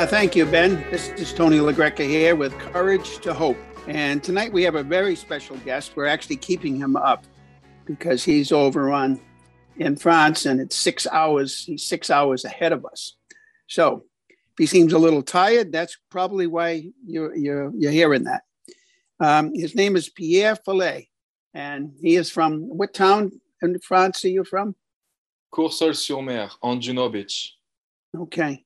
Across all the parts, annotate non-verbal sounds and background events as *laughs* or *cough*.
Uh, thank you, Ben. This is Tony LaGreca here with Courage to Hope. And tonight we have a very special guest. We're actually keeping him up because he's over on in France and it's six hours. He's six hours ahead of us. So if he seems a little tired, that's probably why you're, you're, you're hearing that. Um, his name is Pierre Filet, and he is from what town in France are you from? Courseulles-sur-Mer on Juno Beach. Okay.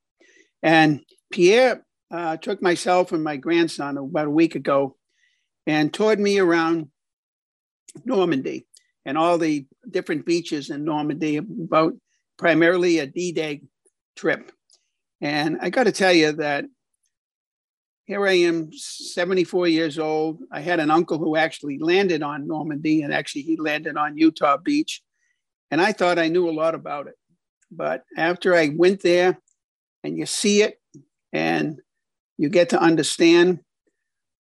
And Pierre uh, took myself and my grandson about a week ago and toured me around Normandy and all the different beaches in Normandy, about primarily a D Day trip. And I got to tell you that here I am, 74 years old. I had an uncle who actually landed on Normandy, and actually, he landed on Utah Beach. And I thought I knew a lot about it. But after I went there and you see it and you get to understand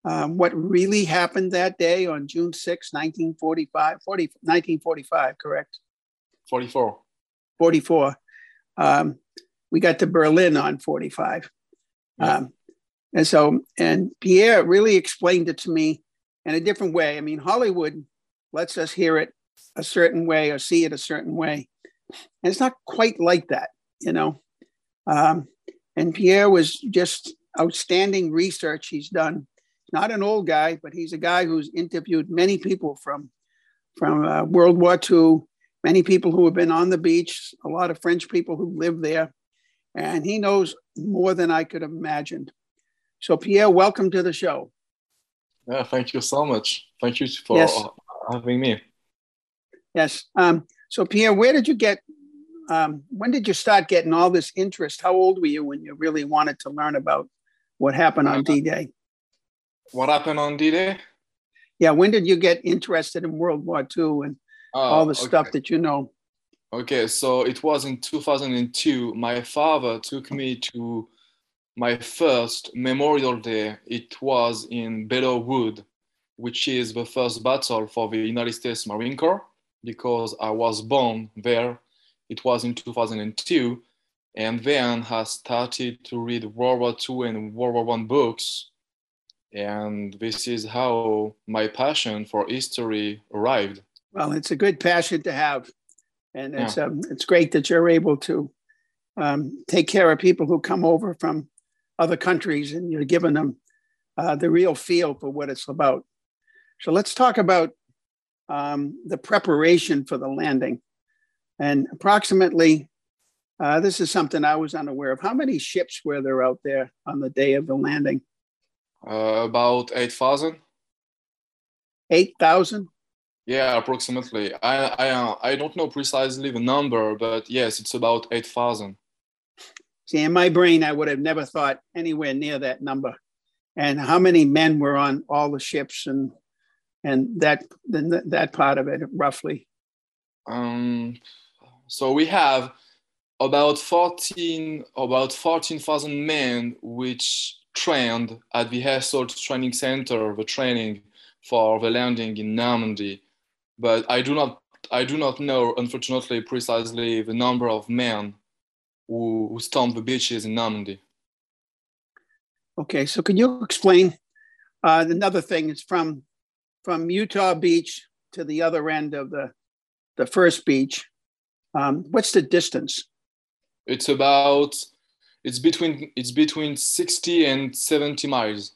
um, what really happened that day on June 6, 1945, 40, 1945, correct? 44. 44. Um, we got to Berlin on 45. Yeah. Um, and so, and Pierre really explained it to me in a different way. I mean, Hollywood lets us hear it a certain way or see it a certain way. And it's not quite like that, you know. Um, and Pierre was just outstanding research he's done. Not an old guy, but he's a guy who's interviewed many people from from uh, World War II, many people who have been on the beach, a lot of French people who live there, and he knows more than I could have imagined. So, Pierre, welcome to the show. Yeah, thank you so much. Thank you for yes. having me. Yes. Um, so, Pierre, where did you get um, when did you start getting all this interest? How old were you when you really wanted to learn about what happened on uh, D Day? What happened on D Day? Yeah, when did you get interested in World War II and oh, all the okay. stuff that you know? Okay, so it was in 2002. My father took me to my first Memorial Day. It was in Belleau Wood, which is the first battle for the United States Marine Corps, because I was born there it was in 2002, and then I started to read World War II and World War One books, and this is how my passion for history arrived. Well, it's a good passion to have, and it's yeah. um, it's great that you're able to um, take care of people who come over from other countries, and you're giving them uh, the real feel for what it's about. So let's talk about um, the preparation for the landing. And approximately, uh, this is something I was unaware of. How many ships were there out there on the day of the landing? Uh, about 8,000. 8,000? Yeah, approximately. I, I, uh, I don't know precisely the number, but yes, it's about 8,000. See, in my brain, I would have never thought anywhere near that number. And how many men were on all the ships and and that that part of it roughly? Um, so we have about 14 about 14,000 men which trained at the Assault Training Center, the training for the landing in Normandy. But I do not I do not know, unfortunately, precisely the number of men who, who stormed the beaches in Normandy. Okay, so can you explain uh, another thing? Is from from Utah Beach to the other end of the the first beach. Um, what's the distance? It's about it's between it's between 60 and 70 miles.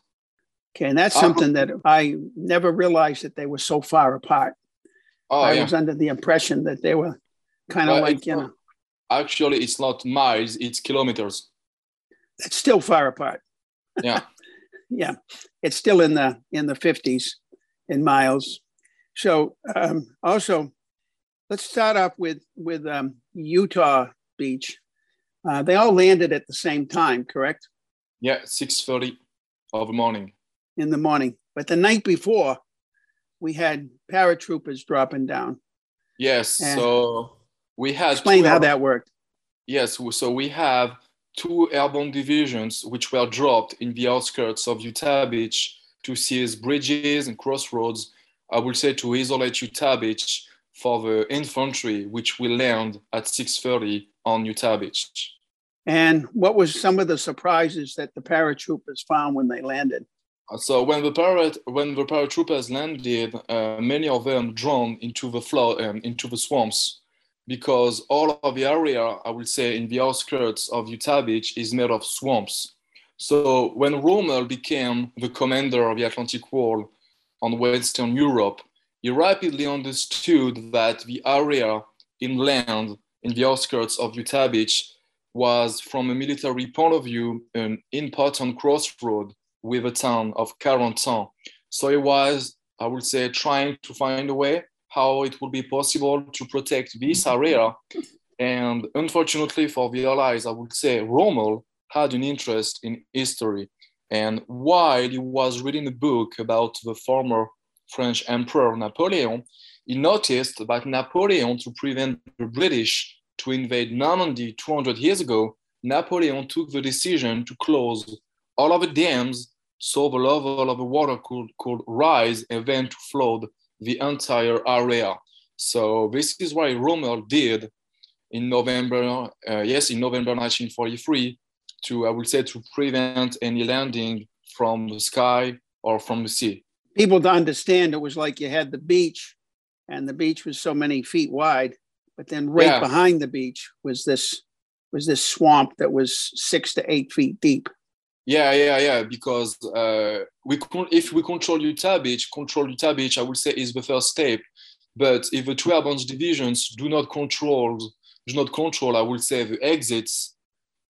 Okay, and that's uh, something that I never realized that they were so far apart. Oh, I yeah. was under the impression that they were kind of like, you know. Actually, it's not miles, it's kilometers. It's still far apart. Yeah. *laughs* yeah. It's still in the in the 50s in miles. So um, also let's start off with with um, Utah Beach. Uh, they all landed at the same time, correct? Yeah, 6.30 of the morning. In the morning. But the night before, we had paratroopers dropping down. Yes, and so we had... Explain how that worked. Yes, so we have two airborne divisions which were dropped in the outskirts of Utah Beach to seize bridges and crossroads, I would say to isolate Utah Beach for the infantry, which will land at 6.30 on Utah Beach. And what was some of the surprises that the paratroopers found when they landed? So when the para, when the paratroopers landed, uh, many of them drowned into the flood, um, into the swamps, because all of the area, I would say, in the outskirts of Utah Beach is made of swamps. So when Rommel became the commander of the Atlantic Wall on Western Europe, he rapidly understood that the area inland in the outskirts of Utah Beach was, from a military point of view, an important crossroad with the town of Carentan. So he was, I would say, trying to find a way how it would be possible to protect this area. And unfortunately for the Allies, I would say Rommel had an interest in history. And while he was reading a book about the former French Emperor Napoleon, he noticed that Napoleon, to prevent the British to invade Normandy 200 years ago, Napoleon took the decision to close all of the dams so the level of the water could, could rise and then to flood the entire area. So this is why Rommel did in November, uh, yes, in November 1943, to, I would say, to prevent any landing from the sky or from the sea. People to understand it was like you had the beach and the beach was so many feet wide, but then right yeah. behind the beach was this was this swamp that was six to eight feet deep. Yeah, yeah, yeah. Because uh, we if we control Utah Beach, control Utah Beach, I would say is the first step. But if the two airborne divisions do not control, do not control, I would say the exits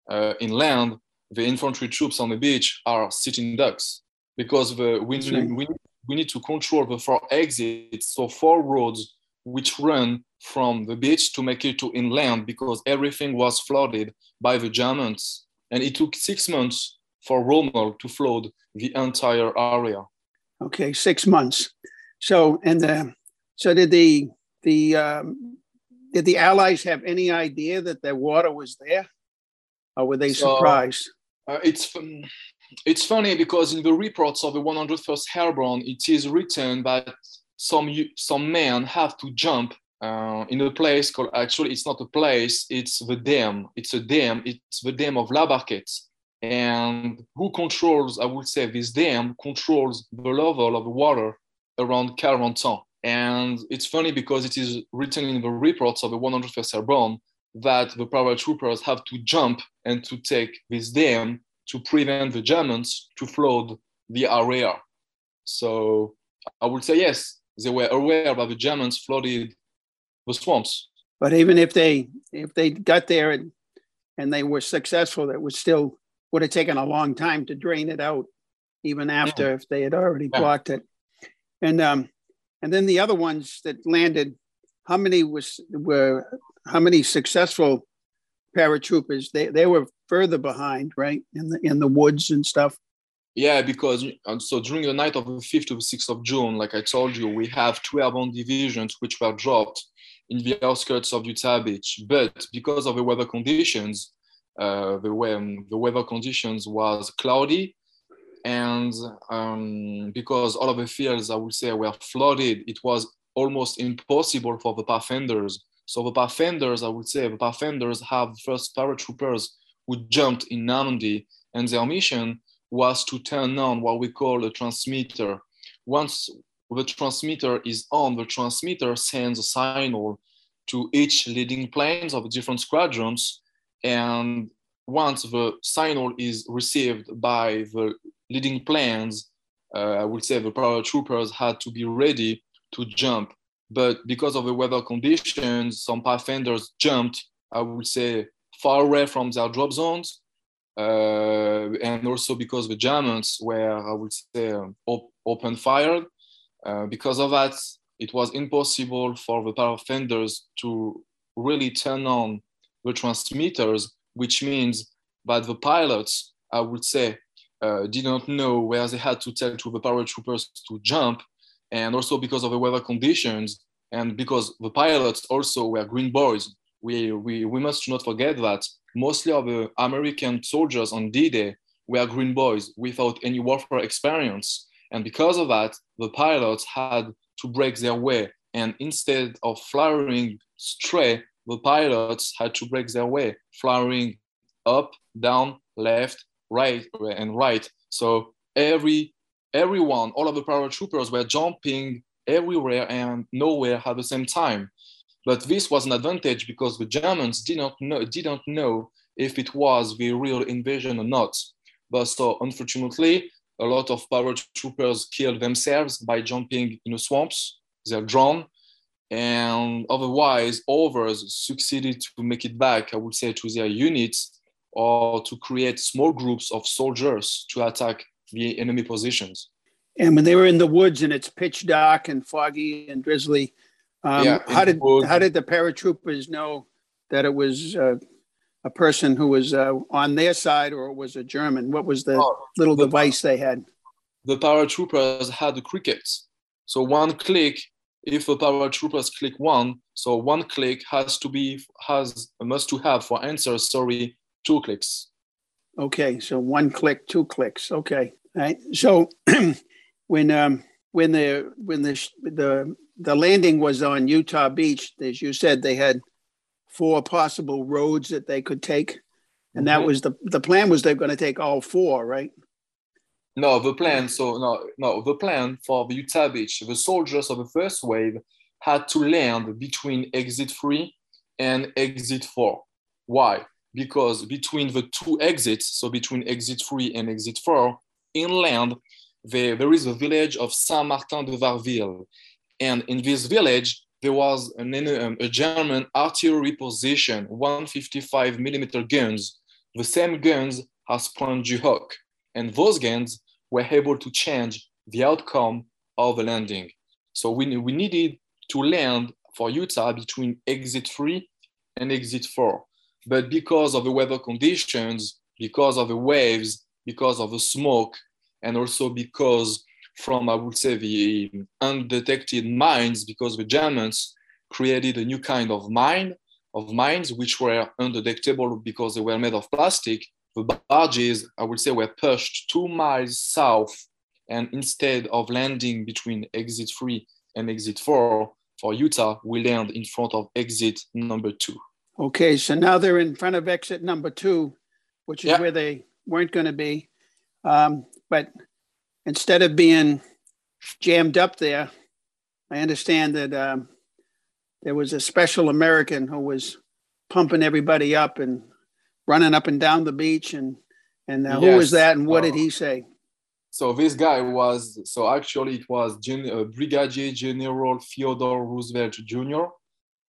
uh, inland, the infantry troops on the beach are sitting ducks because the we, we, we need to control the four exits, so four roads which run from the beach to make it to inland because everything was flooded by the Germans. And it took six months for Rommel to flood the entire area. Okay, six months. So and the so did the the um, did the Allies have any idea that the water was there, or were they so, surprised? Uh, it's it's funny because in the reports of the 101st Airborne, it is written that some some men have to jump uh, in a place called actually it's not a place it's the dam it's a dam it's the dam of La and who controls, I would say, this dam controls the level of water around Carentan. And it's funny because it is written in the reports of the 101st Airborne that the paratroopers have to jump and to take this dam to prevent the Germans to flood the area. So I would say yes, they were aware that the Germans flooded the swamps. But even if they if they got there and, and they were successful, it was still would have taken a long time to drain it out, even after yeah. if they had already yeah. blocked it. And um, and then the other ones that landed, how many was were how many successful paratroopers? They they were further behind, right, in the in the woods and stuff. Yeah, because so during the night of the 5th to the 6th of June, like I told you, we have two airborne divisions which were dropped in the outskirts of Utah Beach. But because of the weather conditions, uh, the, way, the weather conditions was cloudy and um, because all of the fields, I would say, were flooded, it was almost impossible for the pathfinders. So the pathfinders, I would say, the pathfinders have first paratroopers who jumped in Normandy, and their mission was to turn on what we call a transmitter. Once the transmitter is on, the transmitter sends a signal to each leading planes of different squadrons and once the signal is received by the leading planes, uh, I would say the paratroopers had to be ready to jump. But because of the weather conditions, some pathfinders jumped, I would say, far away from their drop zones. Uh, and also because the Germans were, I would say, op- open fired. Uh, because of that, it was impossible for the pathfinders to really turn on the transmitters, which means that the pilots, I would say, uh, didn't know where they had to tell to the paratroopers to jump, and also because of the weather conditions, and because the pilots also were green boys. We, we, we must not forget that mostly of the American soldiers on D-Day were green boys without any warfare experience. And because of that, the pilots had to break their way. And instead of flying straight, the pilots had to break their way, flying up, down, left, right, and right. So every everyone, all of the paratroopers were jumping everywhere and nowhere at the same time. But this was an advantage because the Germans did not know, didn't know if it was the real invasion or not. But so unfortunately, a lot of paratroopers killed themselves by jumping in the swamps. They're drawn. And otherwise, others succeeded to make it back, I would say, to their units or to create small groups of soldiers to attack the enemy positions. And when they were in the woods and it's pitch dark and foggy and drizzly, um, yeah, how did how did the paratroopers know that it was uh, a person who was uh, on their side or it was a German? What was the oh, little the, device they had? The paratroopers had crickets. So one click, if the paratroopers click one, so one click has to be has must to have for answer. Sorry, two clicks. Okay, so one click, two clicks. Okay, right. So *clears throat* when um, when the when the the the landing was on Utah Beach, as you said, they had four possible roads that they could take, and that mm-hmm. was the the plan was they're going to take all four, right? No, the plan. So no, no, the plan for the Utah Beach, the soldiers of the first wave had to land between exit three and exit four. Why? Because between the two exits, so between exit three and exit four, inland there, there is a village of Saint Martin de Varreville. And in this village, there was an, um, a German artillery position, 155 millimeter guns, the same guns as Pointe du Hoc. And those guns were able to change the outcome of the landing. So we, we needed to land for Utah between exit three and exit four. But because of the weather conditions, because of the waves, because of the smoke, and also because from, I would say, the undetected mines, because the Germans created a new kind of mine, of mines which were undetectable because they were made of plastic. The barges, I would say, were pushed two miles south, and instead of landing between exit three and exit four for Utah, we land in front of exit number two. Okay, so now they're in front of exit number two, which is yeah. where they weren't going to be. Um, but instead of being jammed up there, I understand that um, there was a special American who was pumping everybody up and running up and down the beach. And and uh, yes. who was that, and what uh, did he say? So this guy was so actually it was Gen, uh, Brigadier General Theodore Roosevelt Jr.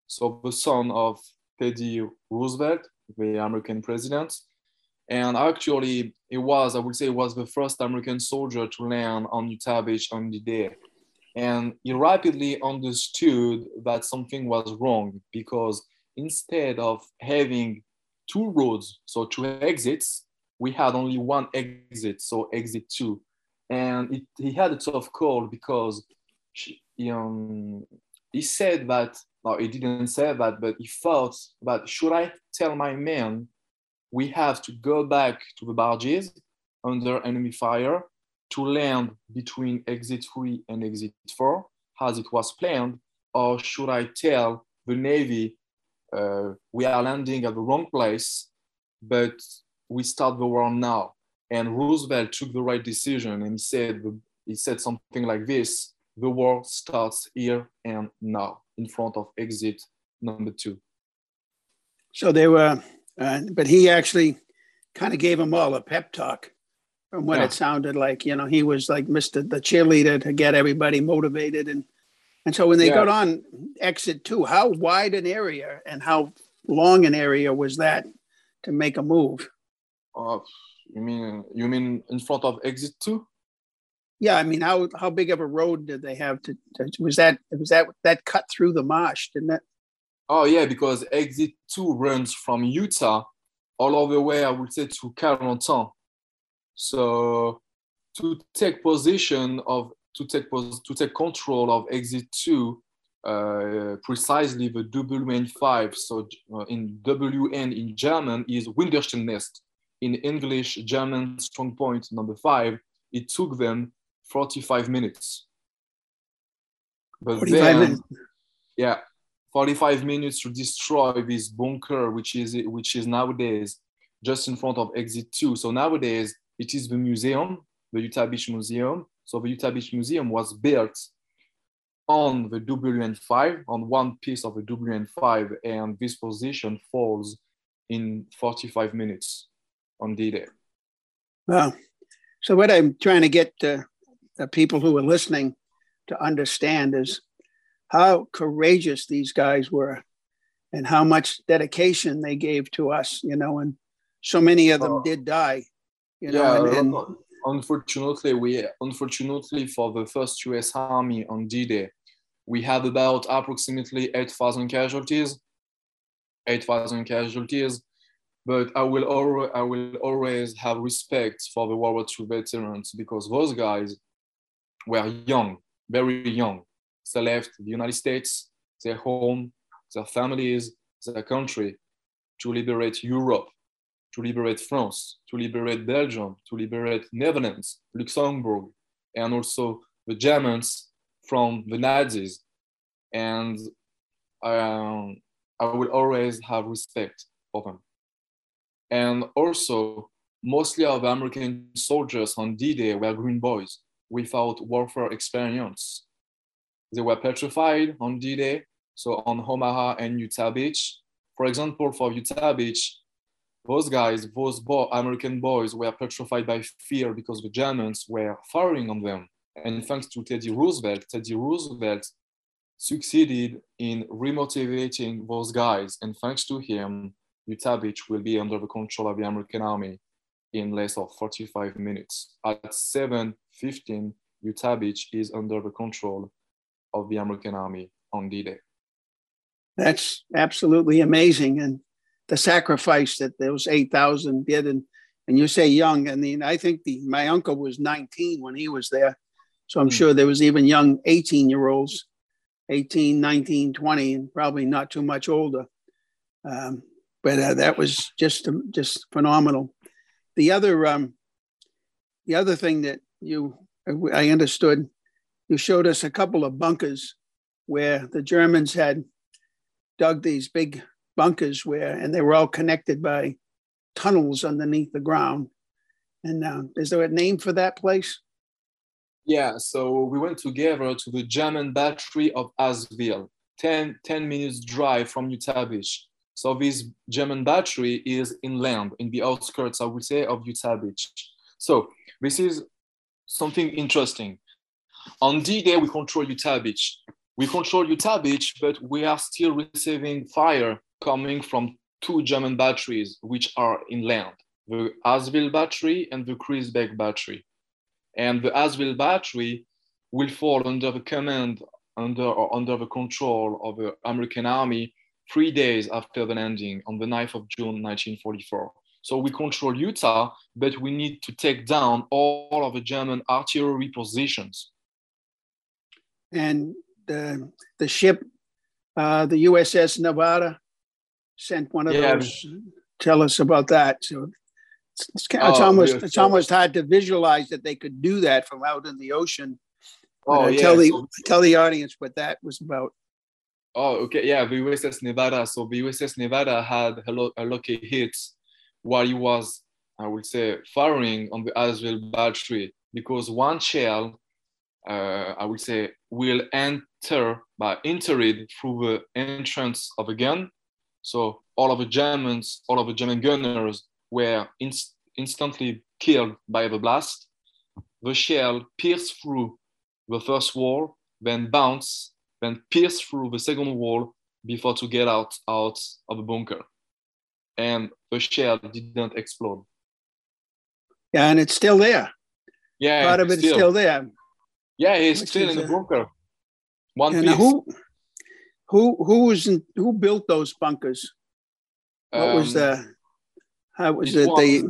So the son of Teddy Roosevelt, the American president. And actually, it was, I would say, was the first American soldier to land on Utah Beach on the day. And he rapidly understood that something was wrong because instead of having two roads, so two exits, we had only one exit, so exit two. And it, he had a tough call because um, he said that, no, he didn't say that, but he thought that should I tell my men we have to go back to the barges under enemy fire to land between exit three and exit four, as it was planned, or should I tell the Navy uh, we are landing at the wrong place, but we start the war now? And Roosevelt took the right decision and said he said something like this: "The war starts here and now, in front of exit number two. So they were uh, but he actually kind of gave them all a pep talk from what yeah. it sounded like. You know, he was like Mr. the cheerleader to get everybody motivated. And and so when they yeah. got on exit two, how wide an area and how long an area was that to make a move? Uh, you mean you mean in front of exit two? Yeah, I mean, how how big of a road did they have to? to was that was that that cut through the marsh? Didn't it? Oh yeah, because exit two runs from Utah all the way, I would say, to Carentan. So to take position of to take pos- to take control of exit two, uh, precisely the WN5. So uh, in WN in German is Widerstandsnest. In English, German strong point number five. It took them 45 minutes. But 45 then, minutes. yeah, 45 minutes to destroy this bunker, which is which is nowadays just in front of exit two. So nowadays it is the museum, the Utah Beach Museum. So the Utah Beach Museum was built on the WN5, on one piece of the WN5, and this position falls in 45 minutes on D-Day. Wow. So what I'm trying to get uh, the people who are listening to understand is how courageous these guys were and how much dedication they gave to us, you know, and so many of them uh, did die, you know. Yeah, and, and, unfortunately, we unfortunately for the first U.S. Army on D-Day, we had about approximately 8,000 casualties. 8,000 casualties, but I will always I will always have respect for the World War II veterans because those guys were young, very young they left the United States, their home, their families, their country to liberate Europe, to liberate France, to liberate Belgium, to liberate Netherlands, Luxembourg, and also the Germans from the Nazis. And um, I will always have respect for them. And also, mostly of American soldiers on D-Day were green boys without warfare experience. They were petrified on D-Day, so on Omaha and Utah Beach. For example, for Utah Beach, those guys, those bo- American boys were petrified by fear because the Germans were firing on them. And thanks to Teddy Roosevelt, Teddy Roosevelt succeeded in remotivating those guys. And thanks to him, Utah Beach will be under the control of the American army in less of 45 minutes. At 7.15, Utah Beach is under the control of the American army on D-Day. That's absolutely amazing. And the sacrifice that those 8,000 did. And, and you say young, I mean, I think the, my uncle was 19 when he was there. So I'm mm. sure there was even young 18 year olds, 18, 19, 20, and probably not too much older. Um, but uh, that was just, just phenomenal. The other, um, the other thing that you, I understood you showed us a couple of bunkers where the Germans had dug these big bunkers where, and they were all connected by tunnels underneath the ground. And uh, is there a name for that place? Yeah, so we went together to the German battery of Azeville, 10, 10 minutes drive from Utah Beach. So this German battery is inland, in the outskirts, I would say, of Utah Beach. So this is something interesting. On D-Day, we control Utah Beach. We control Utah Beach, but we are still receiving fire coming from two German batteries, which are inland, the Azeville battery and the Crisbecq battery. And the Azeville battery will fall under the command, under or under the control of the American army three days after the landing on the 9th of June, 1944. So we control Utah, but we need to take down all of the German artillery positions and the the ship, uh, the USS Nevada, sent one of yeah. those. Tell us about that. So it's, it's, it's oh, almost it's almost hard to visualize that they could do that from out in the ocean. Oh, uh, yeah. Tell the so, tell the audience what that was about. Oh, okay. Yeah, the USS Nevada. So the USS Nevada had a, lo- a lucky hit while he was, I would say, firing on the Azeville battery because one shell uh, I would say, will enter by entered through the entrance of a gun. So all of the Germans, all of the German gunners were inst- instantly killed by the blast. The shell pierced through the first wall, then bounce, then pierce through the second wall before to get out out of the bunker. And the shell didn't explode. Yeah, and it's still there. Yeah, part of it still. is still there. Yeah, he's Which still in the bunker. One and piece. Who, who, who was in, who built those bunkers? What um, was the? How was it? it was,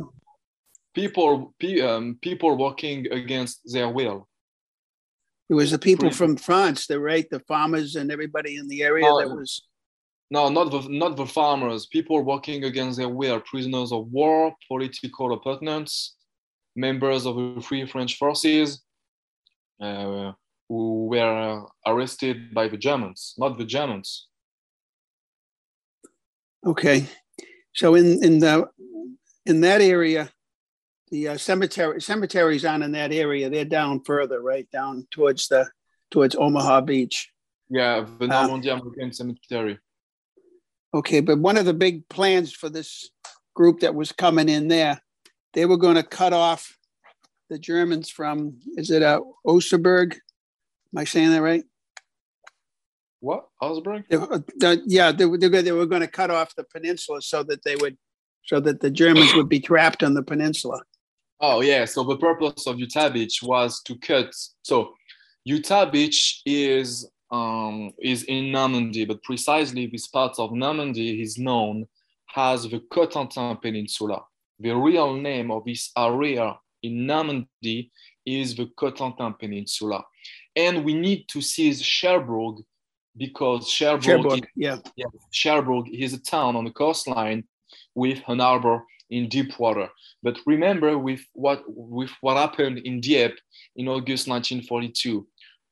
people pe- um, people working against their will. It was the people from France, the right, the farmers and everybody in the area that was. No, not the not the farmers. People working against their will, prisoners of war, political opponents, members of the Free French forces, uh, who were arrested by the Germans, not the Germans. Okay, so in in the in that area, the uh, cemetery cemeteries aren't in that area. They're down further, right down towards the towards Omaha Beach. Yeah, the Ah. Normandy American Cemetery. Okay, but one of the big plans for this group that was coming in there, they were going to cut off the Germans from is it uh, Osterberg? Am I saying that right? What? Augsburg? They- uh, the- yeah, they, they, they were going to cut off the peninsula so that they would, so that the Germans would be trapped on the peninsula. Oh yeah. So the purpose of Utah Beach was to cut. So Utah Beach is um, is in Normandy, but precisely this part of Normandy is known as the Cotentin Peninsula. The real name of this area in Normandy is the Cotentin Peninsula, and we need to seize Cherbourg because Cherbourg, Cherbourg, yeah. yeah, Cherbourg is a town on the coastline with an harbor in deep water. But remember with what with what happened in Dieppe in August 1942,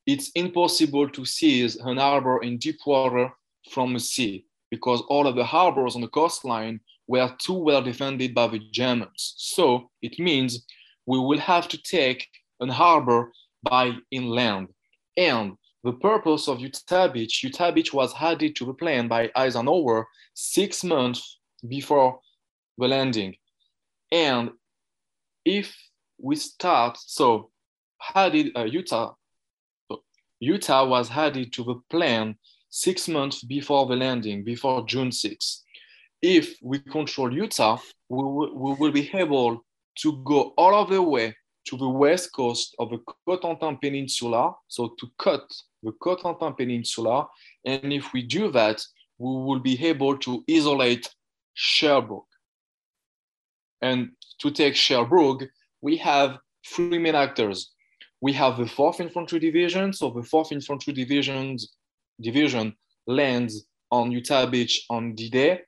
it's impossible to seize an harbor in deep water from the sea because all of the harbors on the coastline were too well defended by the Germans. So it means we will have to take an harbor by inland. And the purpose of Utah Beach, Utah Beach was added to the plan by Eisenhower six months before the landing. And if we start, so added uh, Utah, Utah was added to the plan six months before the landing, before June 6th. If we control Utah, we we will be able to go all of the way to the west coast of the Cotentin Peninsula, so to cut the Cotentin Peninsula. And if we do that, we will be able to isolate Cherbourg. And to take Cherbourg, we have three main actors. We have the 4th Infantry Division. So the 4th Infantry Division's division lands on Utah Beach on D-Day.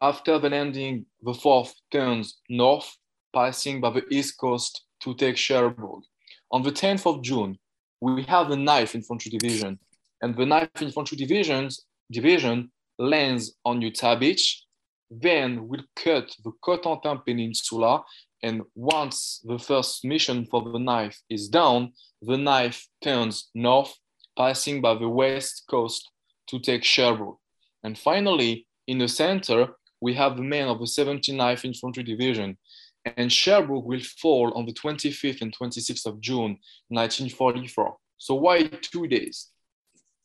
After the landing, the 4th turns north, passing by the east coast to take Cherbourg. On the 10th of June, we have the 9th Infantry Division. And the 9th Infantry Division's division lands on Utah Beach, then we'll cut the Cotentin Peninsula. And once the first mission for the knife is down, the knife turns north, passing by the west coast to take Cherbourg. And finally, in the center, we have the men of the 79th Infantry Division. And Cherbourg will fall on the 25th and 26th of June, 1944. So why two days?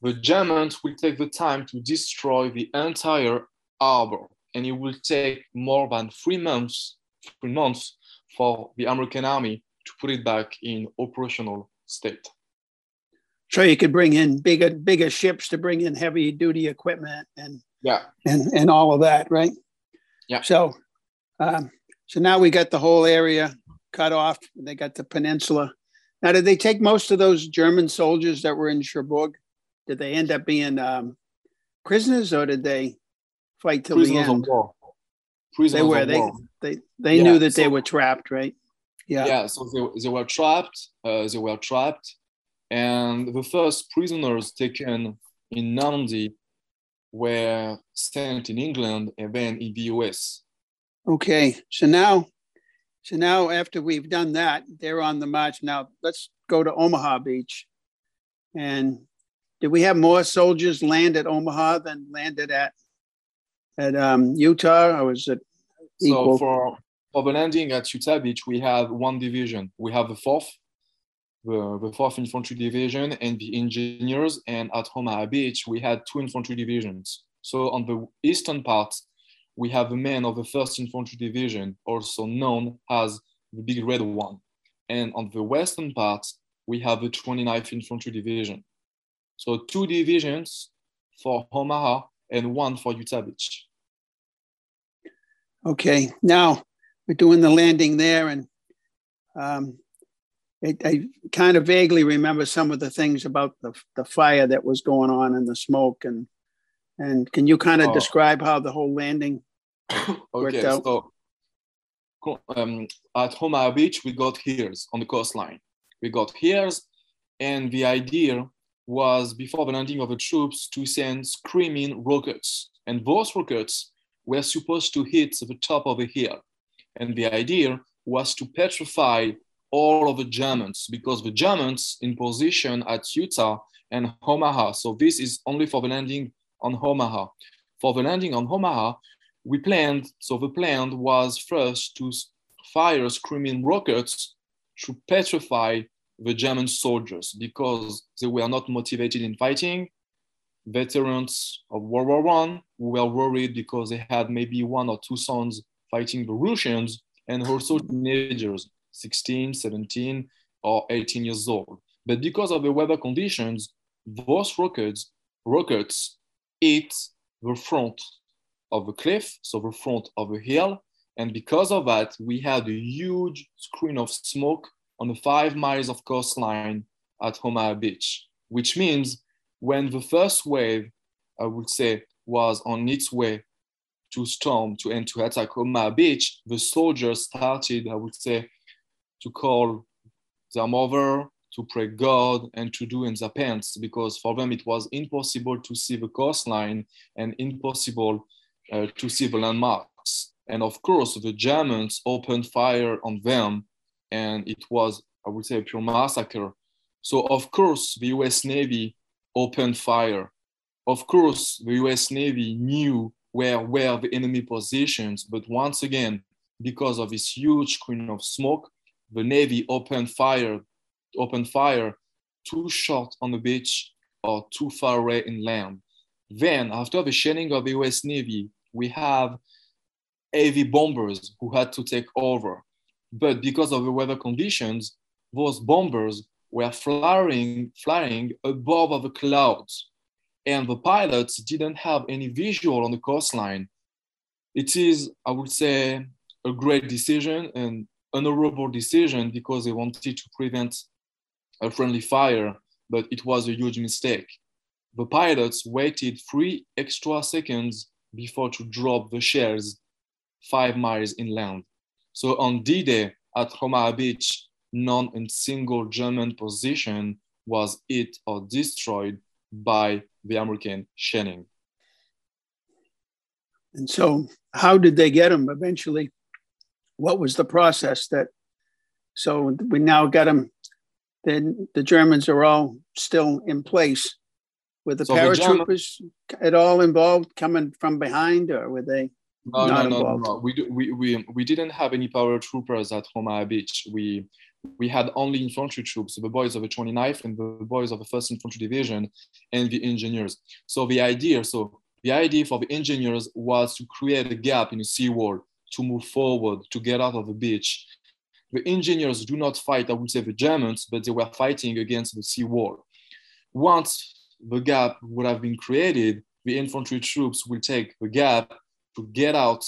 The Germans will take the time to destroy the entire harbor and it will take more than three months, three months for the American army to put it back in operational state. So you could bring in bigger bigger ships to bring in heavy duty equipment and Yeah. and and all of that, right? Yeah. So, um, so now we got the whole area cut off. They got the peninsula. Now, did they take most of those German soldiers that were in Cherbourg? Did they end up being um, prisoners, or did they fight till the Prisoners of end? war. Prisoners They were. of They war. they they Yeah, knew that they were trapped, right? Yeah. yeah so they, they were trapped uh, they were trapped and the first prisoners taken in normandy were sent in england and then in the us Okay, so now, so now after we've done that, they're on the march. Now let's go to Omaha Beach. And did we have more soldiers land at Omaha than landed at at um, Utah, I was it equal? so for for the landing at utah beach we have one division. We have the fourth the, the fourth infantry division and the engineers and at omaha beach we had two infantry divisions. So on the eastern part we have the men of the first infantry division also known as the big red one. And on the western part we have the 29th infantry division. So two divisions for omaha and one for utah beach okay, now we're doing the landing there, and Um, it, I kind of vaguely remember some of the things about the, the fire that was going on and the smoke and and can you kind of Oh. describe how the whole landing *coughs* worked okay, out? so um, at Omaha Beach, we got hears on the coastline. We got hears, and the idea was before the landing of the troops to send screaming rockets, and those rockets were supposed to hit the top of the hill. And the idea was to petrify all of the Germans because the Germans in position at Utah and Omaha. So this is only for the landing on Omaha. For the landing on Omaha, we planned, so the plan was first to fire screaming rockets to petrify the German soldiers because they were not motivated in fighting. Veterans of World War One were worried because they had maybe one or two sons fighting the Russians and also teenagers, 16, 17, or 18 years old. But because of the weather conditions, those rockets, rockets hit the front of the cliff, so the front of the hill. And because of that, we had a huge screen of smoke on the five miles of coastline at Omaha Beach, which means when the first wave, I would say, was on its way to storm to and to attack Omaha Beach, the soldiers started, I would say, to call their mother, to pray God, and to do in their pants because for them it was impossible to see the coastline and impossible uh, to see the landmarks. And of course, the Germans opened fire on them, and it was, I would say, a pure massacre. So, of course, the US Navy opened fire. Of course, the US Navy knew where were the enemy positions, but once again, because of this huge screen of smoke, the Navy opened fire, opened fire too short on the beach or too far away inland. Then, after the shelling of the US Navy, we have heavy bombers who had to take over. But because of the weather conditions, those bombers were flying, flying above the clouds. And the pilots didn't have any visual on the coastline. It is, I would say, a great decision and honorable decision because they wanted to prevent a friendly fire, but it was a huge mistake. The pilots waited three extra seconds before to drop the shells five miles inland. So on D-Day at Omaha Beach, not a single German position was hit or destroyed by the American shelling. And so, how did they get them eventually? What was the process that? So we now got them. Then the Germans are all still in place. Were the So the German- paratroopers at all involved, coming from behind, or were they? No, Not no, no, no, no. We, do, we, we, we didn't have any paratroopers at Omaha Beach. We, we had only infantry troops, the boys of the 29th and the boys of the 1st Infantry Division and the engineers. So the idea, so the idea for the engineers was to create a gap in the seawall to move forward, to get out of the beach. The engineers do not fight, I would say, the Germans, but they were fighting against the seawall. Once the gap would have been created, the infantry troops will take the gap to get out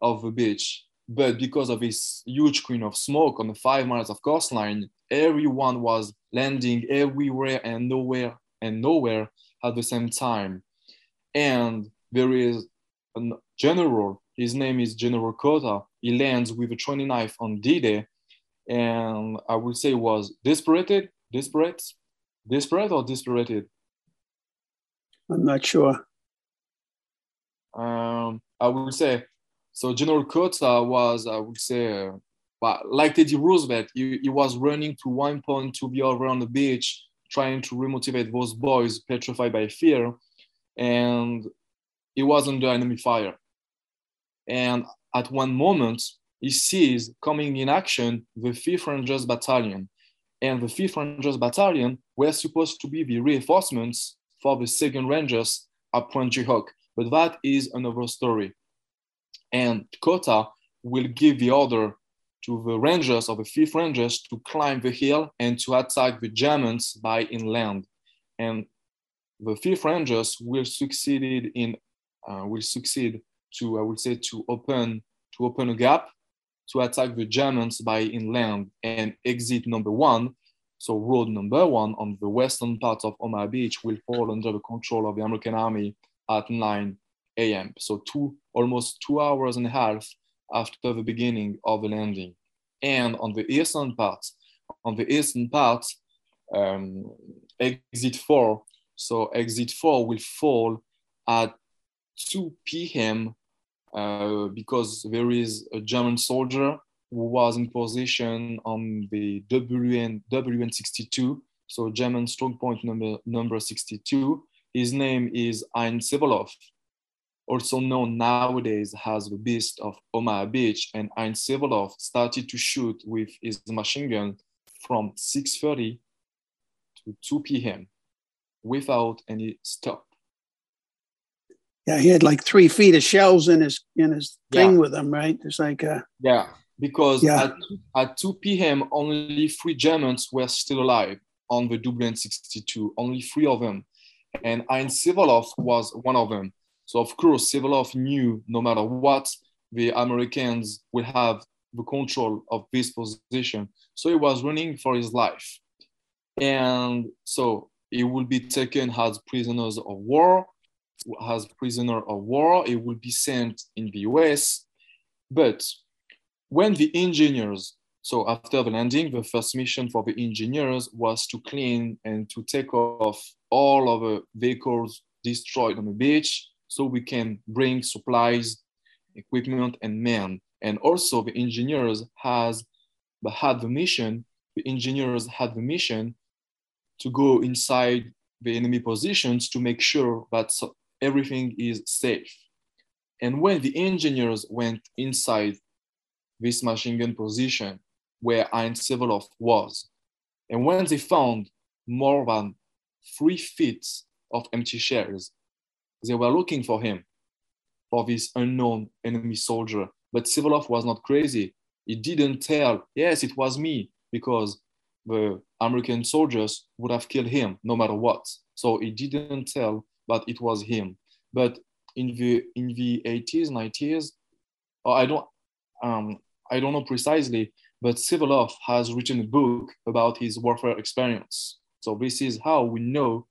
of the beach. But because of this huge screen of smoke on the five miles of coastline, everyone was landing everywhere and nowhere and nowhere at the same time. And there is a general, his name is General Cota. He lands with the 29th on D-Day. And I would say was dispirited, desperate, desperate or dispirited. I'm not sure. um, I would say, so General Cota was, I would say, uh, like Teddy Roosevelt, he, he was running to one point to the other on the beach, trying to remotivate those boys petrified by fear, and he was under enemy fire. And at one moment, he sees coming in action the 5th Rangers Battalion. And the 5th Rangers Battalion were supposed to be the reinforcements for the 2nd Rangers at Pointe du Hoc but that is another story. And Cota will give the order to the Rangers of the Fifth Rangers to climb the hill and to attack the Germans by inland. And the Fifth Rangers will succeed in uh, will succeed to I would say to open to open a gap to attack the Germans by inland and exit number one, so road number one on the western part of Omaha Beach will fall under the control of the American army at 9 a.m. So two, almost two hours and a half after the beginning of the landing. And on the eastern part, on the eastern part, um, exit four, so exit four will fall at 2 p.m. Uh, because there is a German soldier who was in position on the WN, WN62, so German strong point number, number 62. His name is Ein Severloh, also known nowadays as the Beast of Omaha Beach. And Ein Severloh started to shoot with his machine gun from 6.30 to 2 p.m. without any stop. Yeah, he had like three feet of shells in his in his thing yeah. with him, right? It's like a yeah, because yeah. At, at 2 p.m. only three Germans were still alive on the WN 62, only three of them, and Ein Severloh was one of them. So of course, Severloh knew no matter what, the Americans will have the control of this position. So he was running for his life, and so he will be taken as prisoners of war as prisoner of war. He will be sent in the US. But when the engineers, so after the landing, the first mission for the engineers was to clean and to take off all of the vehicles destroyed on the beach so we can bring supplies, equipment, and men. And also the engineers has had the mission, the engineers had the mission to go inside the enemy positions to make sure that everything is safe. And when the engineers went inside this machine gun position where Ein Severloh was, and when they found more than three feet of empty shells, they were looking for him, for this unknown enemy soldier. But Severloh was not crazy. He didn't tell, yes, it was me, because the American soldiers would have killed him no matter what. So he didn't tell but it was him. But in the in the 80s, 90s, I don't um, I don't know precisely, but Severloh has written a book about his warfare experience. So this is how we know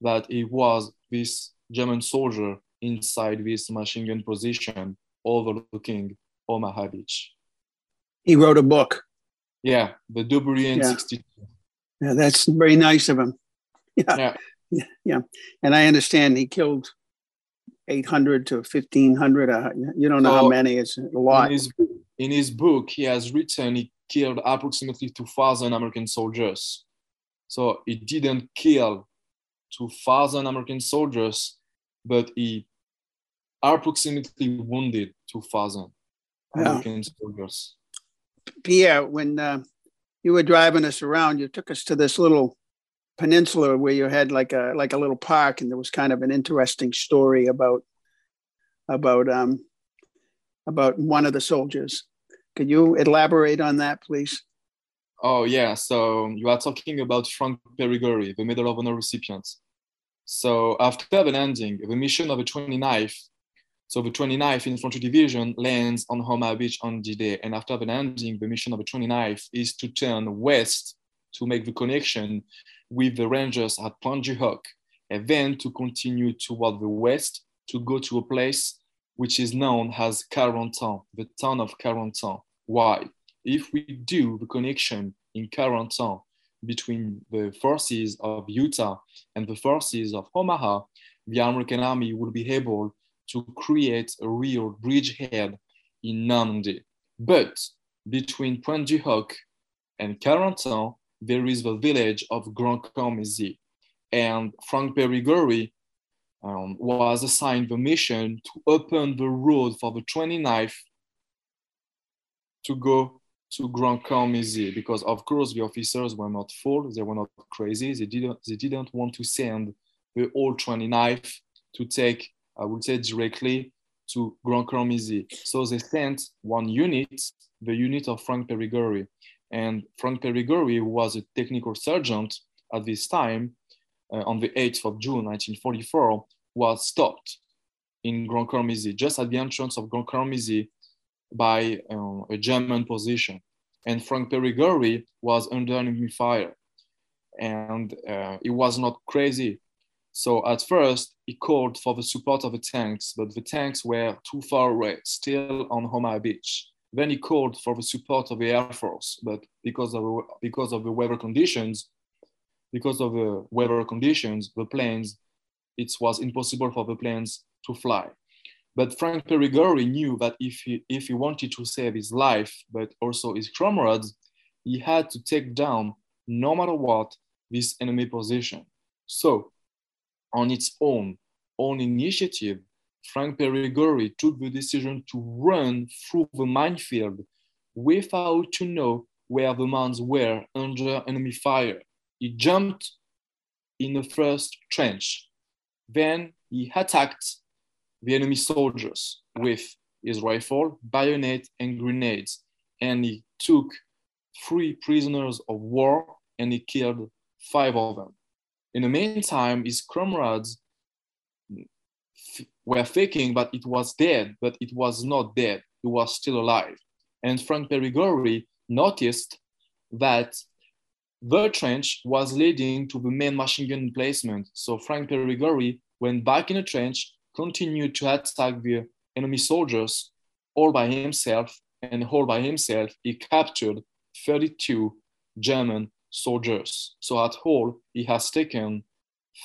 that he was this German soldier inside this machine gun position overlooking Omaha Beach. He wrote a book. Yeah, the WN yeah. 62. Yeah, that's very nice of him. *laughs* Yeah. yeah. Yeah, yeah. And I understand he killed 800 to 1500. Uh, you don't know how many, it's a lot. In his, in his book, he has written he killed approximately 2,000 American soldiers. So he didn't kill 2,000 American soldiers, but he approximately wounded 2,000 American yeah. soldiers. Pierre, when uh, you were driving us around, you took us to this little peninsula where you had like a like a little park and there was kind of an interesting story about about um about one of the soldiers. Could you elaborate on that please? Oh yeah. So you are talking about Frank Peregory the medal of honor recipient. So after the landing the mission of the 29th so the 29th Infantry Division lands on Omaha Beach on D-Day, and after the landing, the mission of the 29th is to turn west to make the connection with the Rangers at du Hoc, and then to continue toward the west to go to a place which is known as Carentan, the town of Carentan. Why? If we do the connection in Carentan between the forces of Utah and the forces of Omaha, the American army will be able to create a real bridgehead in Normandy. But between Pointe du Hoc and Carentan, there is the village of Grandcamp And Frank Peregory um, was assigned the mission to open the road for the 29th to go to Grandcamp because of course the officers were not full, they were not crazy, they didn't, they didn't want to send the whole 29th to take, I would say directly to Grandcamp So they sent one unit, the unit of Frank Peregory. And Frank Peregory was a technical sergeant at this time, uh, on the 8th of June 1944, was stopped in Grandcamp just at the entrance of Grandcamp by um, a German position. And Frank Peregory was under enemy fire. And uh, it was not crazy. So at first, he called for the support of the tanks, but the tanks were too far away, still on Omaha Beach. Then he called for the support of the Air Force, but because of, because of the weather conditions, because of the weather conditions, the planes, it was impossible for the planes to fly. But Frank Peregory knew that if he, if he wanted to save his life, but also his comrades, he had to take down, no matter what, this enemy position. So, on its own, own initiative, Frank Peregory took the decision to run through the minefield without to know where the mines were under enemy fire. He jumped in the first trench. Then he attacked the enemy soldiers with his rifle, bayonet, and grenades. And he took three prisoners of war and he killed five of them. In the meantime, his comrades were thinking that it was dead, but it was not dead. It was still alive. And Frank Peregory noticed that the trench was leading to the main machine gun emplacement. So Frank Peregory went back in the trench, continued to attack the enemy soldiers all by himself, and all by himself, he captured 32 German soldiers. So at all, he has taken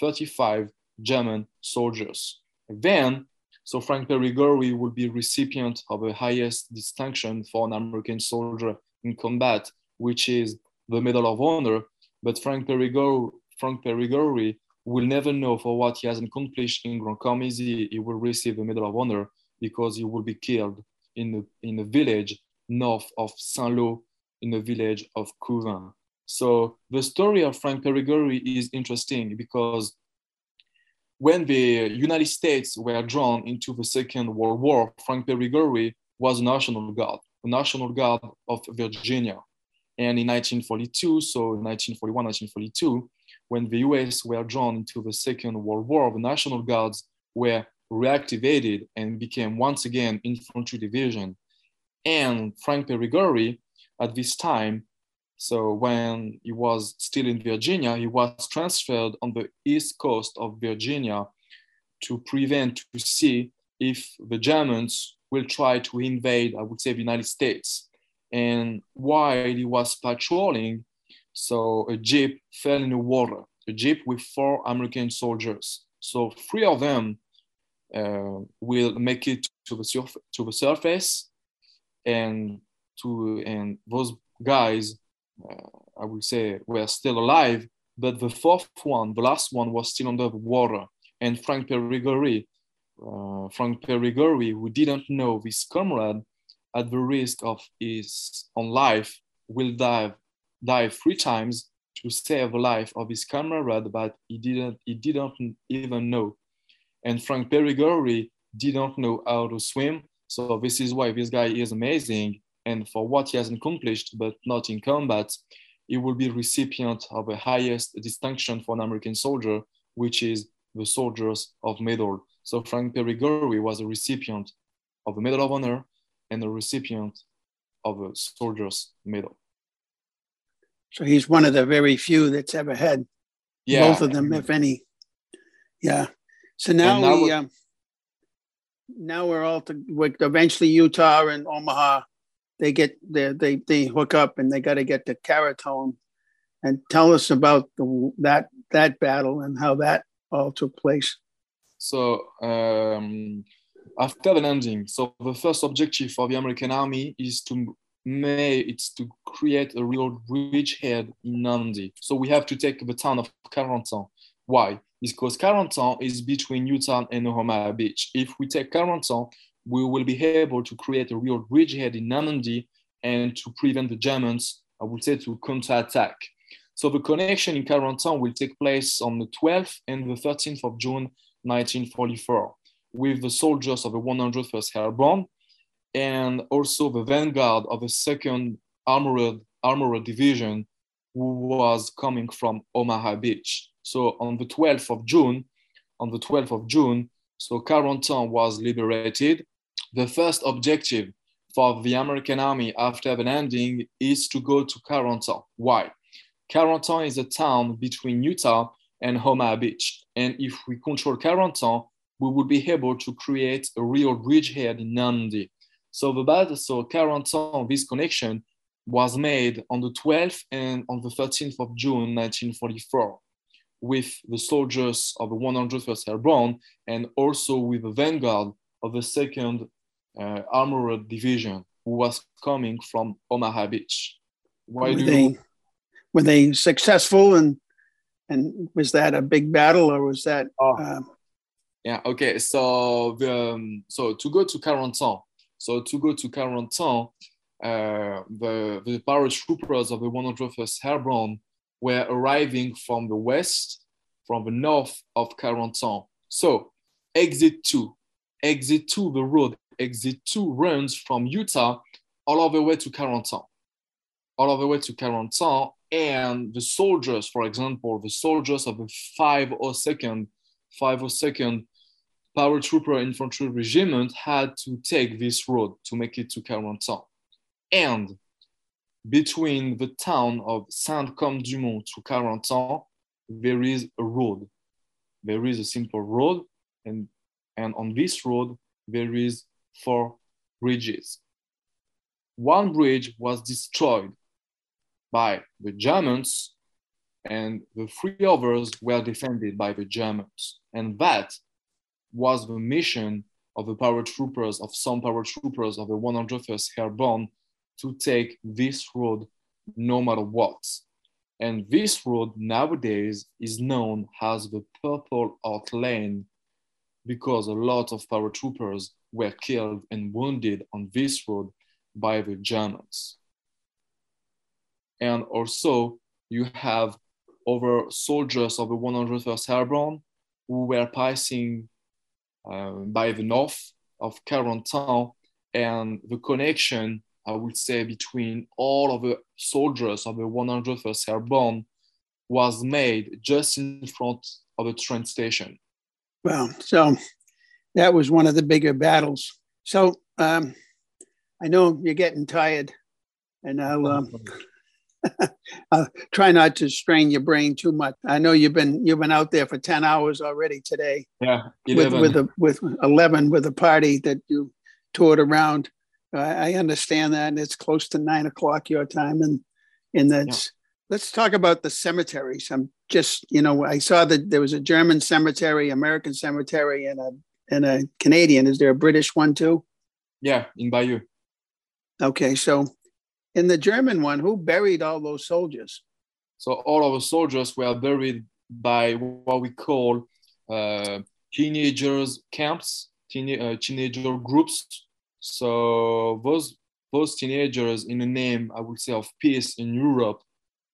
35 German soldiers. Then, so Frank Peregory will be recipient of the highest distinction for an American soldier in combat, which is the Medal of Honor. But Frank Peregory, Frank Peregory will never know for what he has accomplished in Grandcamp-Maisy. He will receive the Medal of Honor because he will be killed in the, in the village north of Saint-Lô, in the village of Couvains. So the story of Frank Peregory is interesting because when the United States were drawn into the Second World War, Frank Peregory was a National Guard, the National Guard of Virginia. And in 1942, so 1941, 1942, when the US were drawn into the Second World War, the National Guards were reactivated and became once again infantry division. And Frank Peregory, at this time, so when he was still in Virginia, he was transferred on the east coast of Virginia to prevent, to see if the Germans will try to invade, I would say, the United States. And while he was patrolling, so a jeep fell in the water, a jeep with four American soldiers. So three of them uh, will make it to the, surf- to the surface, and to and those guys I would say, were still alive, but the fourth one, the last one, was still under the water. And Frank Peregory, uh, Frank Peregory, who didn't know this comrade, at the risk of his own life, will dive, dive three times to save the life of his comrade, but he didn't, he didn't even know. And Frank Peregory didn't know how to swim. So this is why this guy is amazing and for what he has accomplished, but not in combat, he will be recipient of the highest distinction for an American soldier, which is the Soldiers of Medal. So Frank Peregory was a recipient of the Medal of Honor and a recipient of a Soldiers Medal. So he's one of the very few that's ever had yeah. both of them, if any. Yeah. So now, now we, um, now we're all to, eventually Utah and Omaha they get they they they hook up and they got to get to Carrollton and tell us about the, that that battle and how that all took place. So um, after the landing, so the first objective for the American army is to may it's to create a real bridgehead in Normandy. So we have to take the town of Carentan. Why? It's Because Carentan is between Utah and Omaha Beach. If we take Carentan, we will be able to create a real bridgehead in Normandy and to prevent the Germans, I would say, to counterattack. So the connection in Carentan will take place on the 12th and the 13th of June 1944 with the soldiers of the 101st Airborne and also the vanguard of the 2nd Armored, Armored Division who was coming from Omaha Beach. So on the 12th of June, on the 12th of June, so Carentan was liberated. The first objective for the American army after the landing is to go to Carentan. Why? Carentan is a town between Utah and Omaha Beach. And if we control Carentan, we would be able to create a real bridgehead in Normandy. So the battle, so Carentan, this connection was made on the 12th and on the 13th of June, 1944, with the soldiers of the 101st Airborne and also with the vanguard of the 2nd uh, Armored Division, who was coming from Omaha Beach. Why were do they, you... were they successful and and was that a big battle or was that? Oh. Um... yeah. Okay. So the um, so to go to Carentan, so to go to Carentan, uh, the the paratroopers of the 101st Airborne were arriving from the west, from the north of Carentan. So exit two, exit two, the road exit two runs from Utah all the way to Carentan, all the way to Carentan, and the soldiers, for example, the soldiers of the 502nd, 502nd paratrooper infantry regiment had to take this road to make it to Carentan. And between the town of Saint-Côme-du-Mont to Carentan, there is a road. There is a simple road, and, and on this road, there is four bridges. One bridge was destroyed by the Germans, and the three others were defended by the Germans. And that was the mission of the paratroopers, of some paratroopers of the 101st Airborne to take this road no matter what. And this road nowadays is known as the Purple Heart Lane because a lot of paratroopers were killed and wounded on this road by the Germans. And also, you have other soldiers of the 101st Airborne who were passing by the north of Carentan, and the connection, I would say, between all of the soldiers of the 101st Airborne was made just in front of the train station. Well, so that was one of the bigger battles. So um, I know you're getting tired, and I'll, um, *laughs* I'll *laughs* uh, try not to strain your brain too much. I know you've been you've been out there for ten hours already today. Yeah, 11. with with a, with eleven with a party that you toured around. I understand that, and it's close to nine o'clock your time, and and that's. Yeah. Let's talk about the cemeteries. I'm just, you know, I saw that there was a German cemetery, American cemetery, and a and a Canadian. Is there a British one too? Yeah, in Bayeux. Okay, so in the German one, who buried all those soldiers? So all of the soldiers were buried by what we call uh, teenagers camps, teen, uh, teenager groups. So those those teenagers, in the name, I would say, of peace in Europe.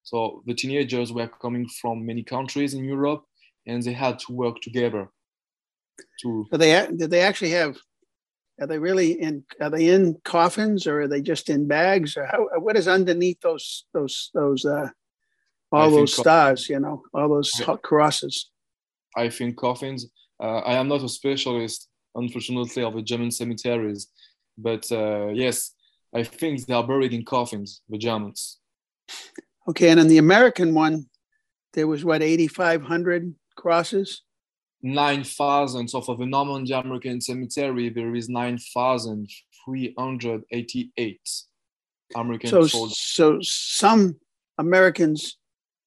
So the teenagers were coming from many countries in Europe, and they had to work together to do they did they actually have are they really in are they in coffins or are they just in bags or how what is underneath those those those uh all those stars you know all those yeah. crosses? I think coffins uh, i am not a specialist unfortunately of the german cemeteries but uh, yes i think they are buried in coffins the germans. Okay and in the american one there was what 8500 crosses 9,000. So for the Normandy American Cemetery, there is 9,388 American so, soldiers. So some Americans,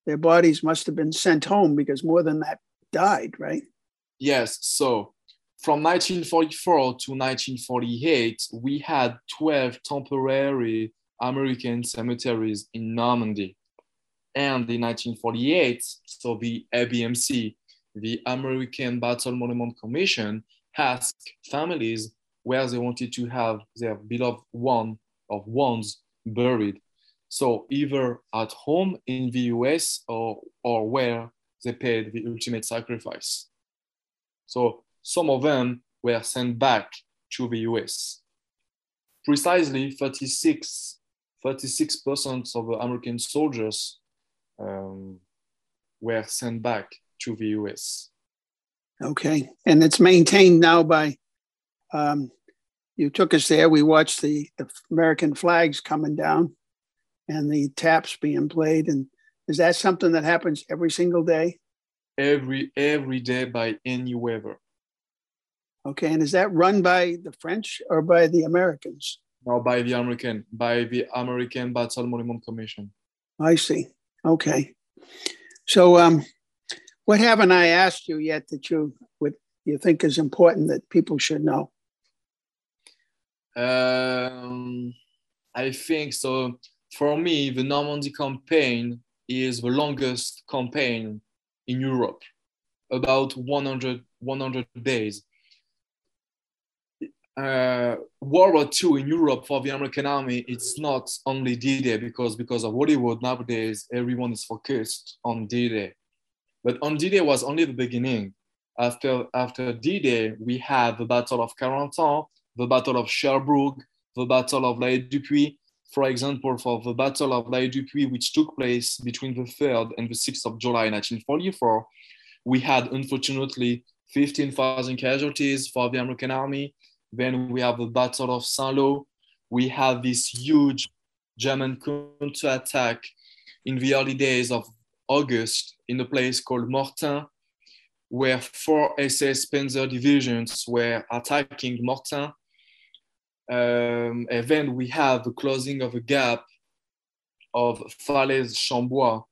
their bodies must have been sent home because more than that died, right? Yes. So from 1944 to 1948, we had 12 temporary American cemeteries in Normandy. And in 1948, so the ABMC, the American Battle Monument Commission asked families where they wanted to have their beloved one of ones buried. So either at home in the US or, or where they paid the ultimate sacrifice. So some of them were sent back to the US. Precisely 36, 36% of the American soldiers um, were sent back to the US. Okay, and it's maintained now by um, you took us there. We watched the, the American flags coming down and the taps being played. And is that something that happens every single day? Every every day by any weather. Okay, and is that run by the French or by the Americans? No, by the American, by the American Battle Monument Commission. I see. Okay. So, um, what haven't I asked you yet that you would you think is important that people should know? Um, I think so. For me, the Normandy campaign is the longest campaign in Europe, about 100, 100 days. Uh, World War II in Europe for the American army, it's not only D-Day because because of Hollywood nowadays, everyone is focused on D-Day. But on D-Day was only the beginning. After after D-Day, we have the Battle of Carentan, the Battle of Cherbourg, the Battle of La Haye-du-Puits. For example, for the Battle of La Haye-du-Puits, which took place between the 3rd and the 6th of July 1944, we had unfortunately 15,000 casualties for the American army. Then we have the Battle of Saint-Lô. We have this huge German counterattack in the early days of August in a place called Mortain, where four SS Panzer divisions were attacking Mortain. Um, and then we have the closing of a gap of Falaise-Chambois,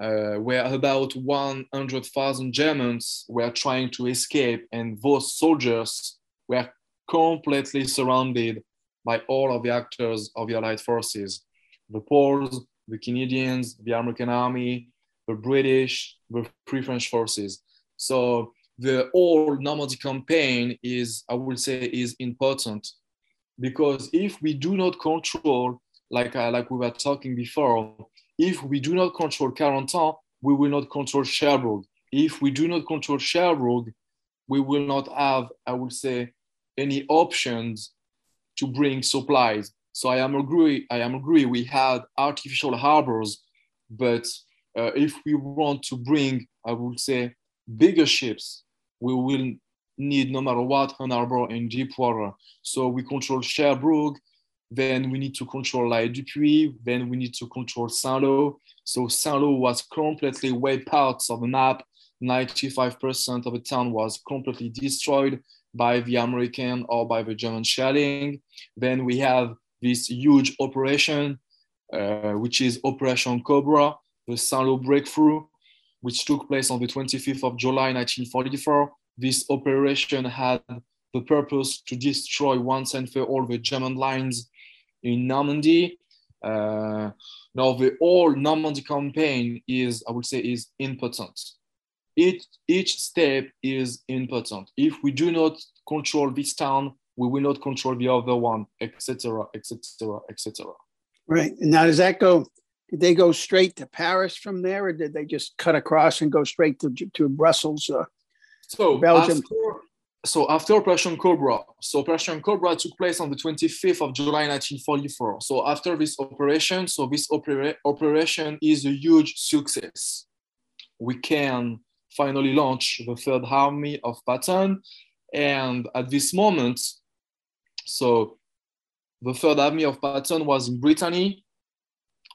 uh, where about 100,000 Germans were trying to escape, and those soldiers were completely surrounded by all of the actors of the Allied forces. The Poles, the Canadians, the American Army, British, the Free French forces. So the whole Normandy campaign is, I would say, is important because if we do not control, like, uh, like we were talking before, if we do not control Carentan, we will not control Cherbourg. If we do not control Cherbourg, we will not have, I would say, any options to bring supplies. So I am agree. I am agree. We had artificial harbors, but uh, if we want to bring, I would say, bigger ships, we will need no matter what an harbor in deep water. So we control Cherbourg, then we need to control La Haye-du-Puits, then we need to control Saint-Lô. So Saint-Lô was completely wiped out of the map. 95% of the town was completely destroyed by the American or by the German shelling. Then we have this huge operation, uh, which is Operation Cobra, the Saint-Lô breakthrough, which took place on the 25th of July 1944 this operation had the purpose to destroy once and for all the German lines in Normandy. Uh, now the whole Normandy campaign is, I would say, is important. Each, each step is important. If we do not control this town, we will not control the other one, etc., etc., etc. Right. Now, does that go? Did they go straight to Paris from there, or did they just cut across and go straight to to Brussels? Uh, so Belgium. After, so after Operation Cobra, so Operation Cobra took place on the 25th of July 1944. So after this operation, so this opera, operation is a huge success. We can finally launch the Third Army of Patton, and at this moment, so the Third Army of Patton was in Brittany.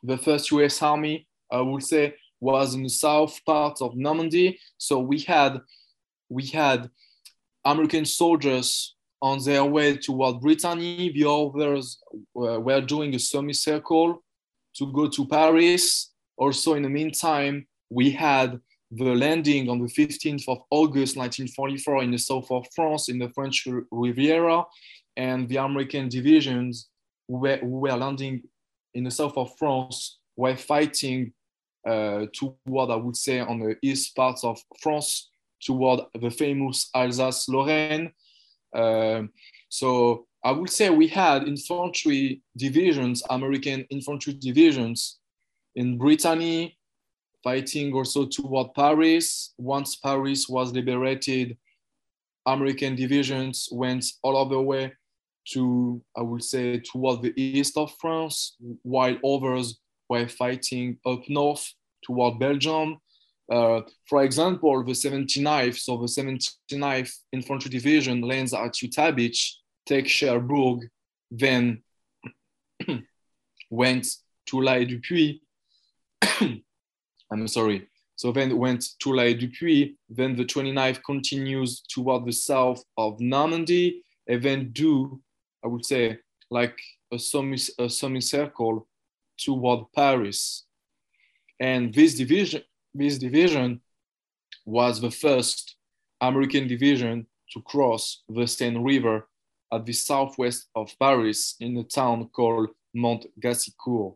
The first US Army, I would say, was in the south part of Normandy. So we had we had American soldiers on their way toward Brittany. The others uh, were doing a semicircle to go to Paris. Also, in the meantime, we had the landing on the 15th of August 1944 in the south of France, in the French Riviera, and the American divisions were, were landing in the south of France were fighting uh, toward, I would say, on the east parts of France toward the famous Alsace-Lorraine. Uh, so I would say we had infantry divisions, American infantry divisions in Brittany, fighting also toward Paris. Once Paris was liberated, American divisions went all of the way to, I would say, toward the east of France, while others were fighting up north toward Belgium. Uh, for example, the 79th, so the 79th Infantry Division lands at Utah Beach take Cherbourg, then *clears throat* went to La Haye-du-Puits. *coughs* I'm sorry. So then went to La Haye-du-Puits. Then the 29th continues toward the south of Normandy, and then do, I would say, like a semi a semicircle toward Paris. And this division, this division was the first American division to cross the Seine River at the southwest of Paris in a town called Mantes-Gassicourt.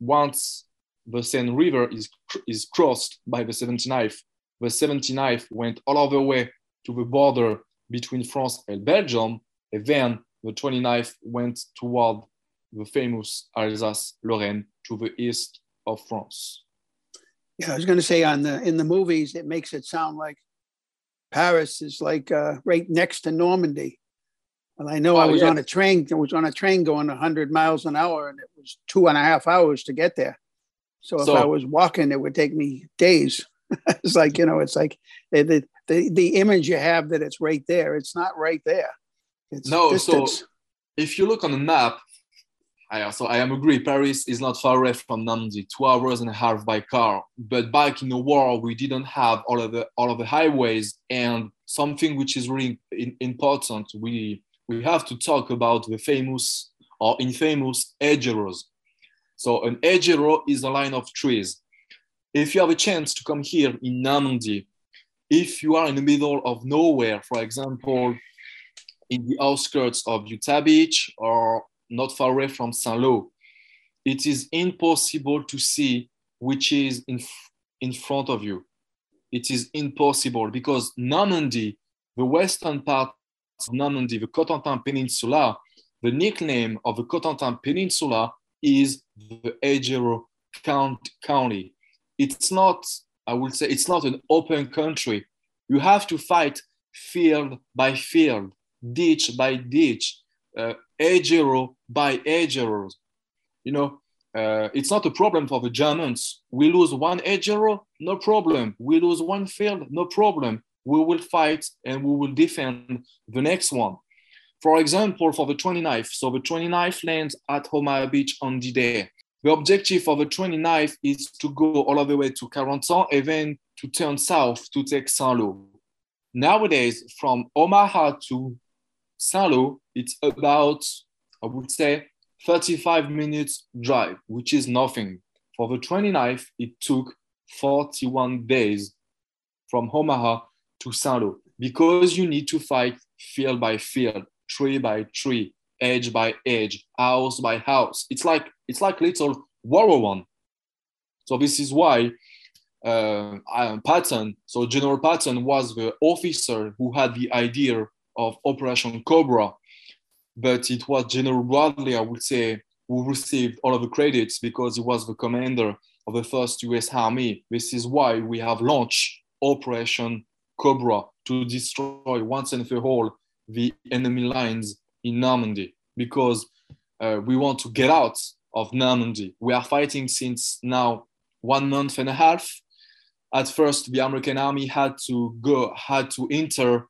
Once the Seine River is, is crossed by the 79th, the 79th went all the way to the border between France and Belgium, and then the 29th went toward the famous Alsace-Lorraine to the east of France. Yeah, I was going to say on the in the movies, it makes it sound like Paris is like uh, right next to Normandy. And I know oh, I was yeah. on a train. I was on a train going 100 miles an hour, and it was two and a half hours to get there. So if so, I was walking, it would take me days. *laughs* it's like you know, it's like the, the the image you have that it's right there. It's not right there. It's no. Distance. So if you look on the map, I also I am agree. Paris is not far away from Normandy, two hours and a half by car. But back in the war, we didn't have all of the all of the highways and something which is really important. We we have to talk about the famous or infamous hedgerows. So an hedgerow is a line of trees. If you have a chance to come here in Normandy, if you are in the middle of nowhere, for example, in the outskirts of Utah Beach or not far away from Saint-Lô, it is impossible to see which is in, in front of you. It is impossible because Normandy, the western part of Normandy, the Cotentin Peninsula, the nickname of the Cotentin Peninsula is the Hedgerow County. It's not, I would say, it's not an open country. You have to fight field by field, ditch by ditch, uh, hedgerow by hedgerows. You know, uh, it's not a problem for the Germans. We lose one hedgerow, no problem. We lose one field, no problem. We will fight and we will defend the next one. For example, for the 29th, so the 29th lands at Omaha Beach on D-Day. The objective of the 29th is to go all the way to Carentan and then to turn south to take Saint-Lô. Nowadays, from Omaha to Saint-Lô, it's about, I would say, 35 minutes drive, which is nothing. For the 29th, it took 41 days from Omaha to Saint-Lô because you need to fight field by field tree by tree, edge by edge, house by house. It's like it's like little World One. So this is why uh, Patton, so General Patton was the officer who had the idea of Operation Cobra, but it was General Bradley, I would say, who received all of the credits because he was the commander of the first US Army. This is why we have launched Operation Cobra to destroy once and for all the enemy lines in Normandy because uh, we want to get out of Normandy. We are fighting since now one month and a half. At first, the American army had to go, had to enter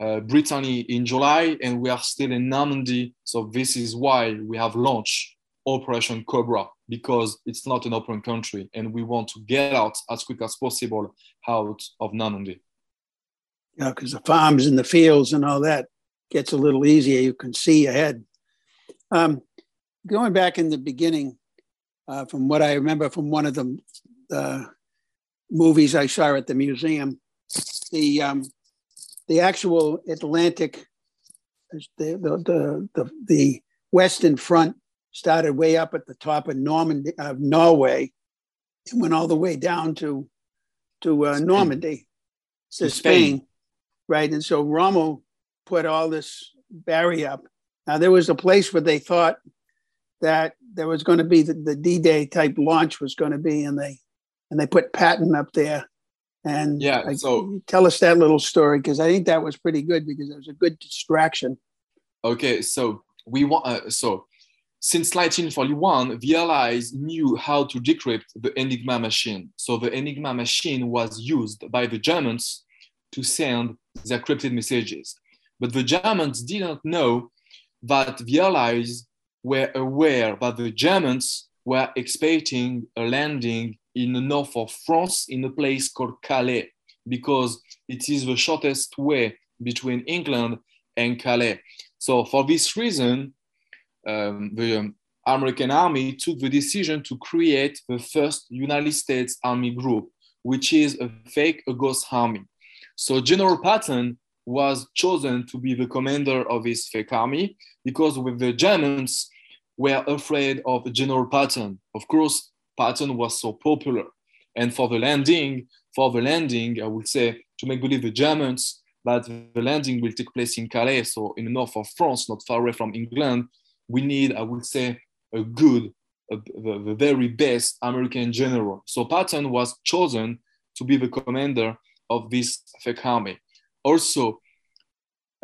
uh, Brittany in July, and we are still in Normandy. So this is why we have launched Operation Cobra because it's not an open country, and we want to get out as quick as possible out of Normandy know, because the farms and the fields and all that gets a little easier. You can see ahead. Um, going back in the beginning, uh, from what I remember from one of the uh, movies I saw at the museum, the um, the actual Atlantic, the, the the, the western front started way up at the top of Normandy, Norway, and went all the way down to to uh, Normandy, to Spain. Spain right? And so Rommel put all this barrier up. Now there was a place where they thought that there was going to be the, the D-Day type launch was going to be, and they and they put Patton up there. And yeah, I, so tell us that little story because I think that was pretty good because it was a good distraction. Okay, so we want uh, so since 1941, the Allies knew how to decrypt the Enigma machine. So the Enigma machine was used by the Germans to send their encrypted messages. But the Germans didn't know that the Allies were aware that the Germans were expecting a landing in the north of France in a place called Calais because it is the shortest way between England and Calais. So for this reason, um, the American army took the decision to create the first United States Army group, which is a fake a ghost army. So General Patton was chosen to be the commander of this fake army because with the Germans were afraid of General Patton. Of course, Patton was so popular. And for the landing, for the landing, I would say to make believe the Germans that the landing will take place in Calais, so in the north of France, not far away from England, we need, I would say, a good, a, the, the very best American general. So Patton was chosen to be the commander of this fake army. Also,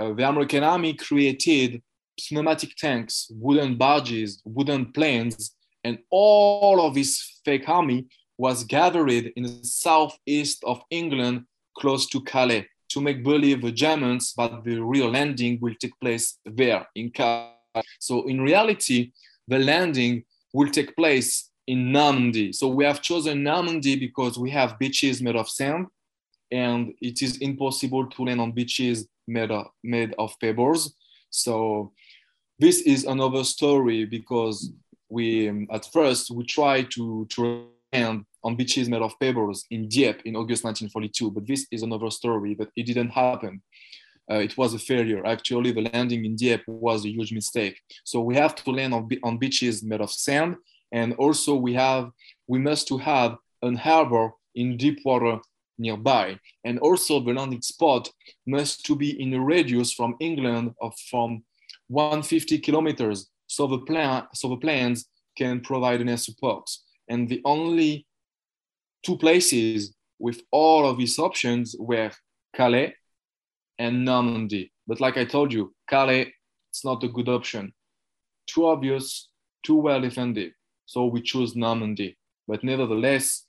uh, the American army created pneumatic tanks, wooden barges, wooden planes, and all of his fake army was gathered in the southeast of England, close to Calais, to make believe the Germans that the real landing will take place there in Calais. So in reality, the landing will take place in Normandy. So we have chosen Normandy because we have beaches made of sand, and it is impossible to land on beaches made of, made of pebbles. So this is another story because we um, at first we tried to to land on beaches made of pebbles in Dieppe in August 1942, but this is another story that it didn't happen. Uh, it was a failure. Actually, the landing in Dieppe was a huge mistake. So we have to land on, on beaches made of sand, and also we have we must to have an harbor in deep water nearby, and also the landing spot must to be in a radius from England of from 150 kilometers. So the plan so the planes can provide enough support. And the only two places with all of these options were Calais and Normandy. But like I told you, Calais, it's not a good option. Too obvious, too well defended. So we chose Normandy. But nevertheless,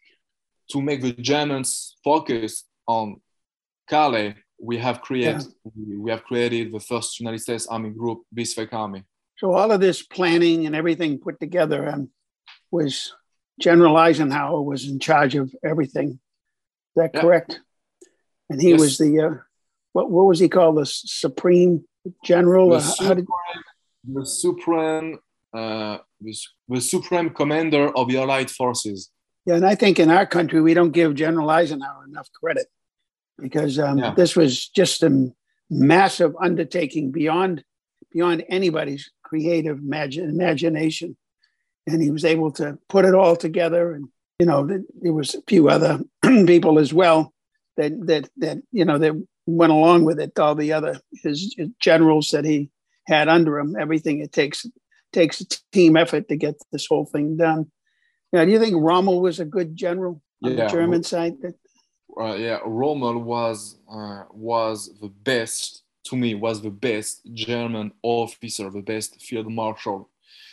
to make the Germans focus on Calais, we have created yeah. we have created the first United States Army group, Bismarck Army. So all of this planning and everything put together and was General Eisenhower was in charge of everything. Is that yeah. correct? And he yes. was the uh, what what was he called? The supreme general. The, supreme, did... the supreme uh, the, the supreme commander of the Allied forces. Yeah, and I think in our country we don't give General Eisenhower enough credit because um, yeah. this was just a massive undertaking beyond beyond anybody's creative imagine, imagination, and he was able to put it all together. And you know, there was a few other *clears throat* people as well that that that you know that went along with it. All the other his, generals that he had under him, everything it takes takes a team effort to get this whole thing done. Now, do you think Rommel was a good general on yeah. the German side? Uh, yeah, Rommel was uh, was the best to me was the best German officer, the best field marshal,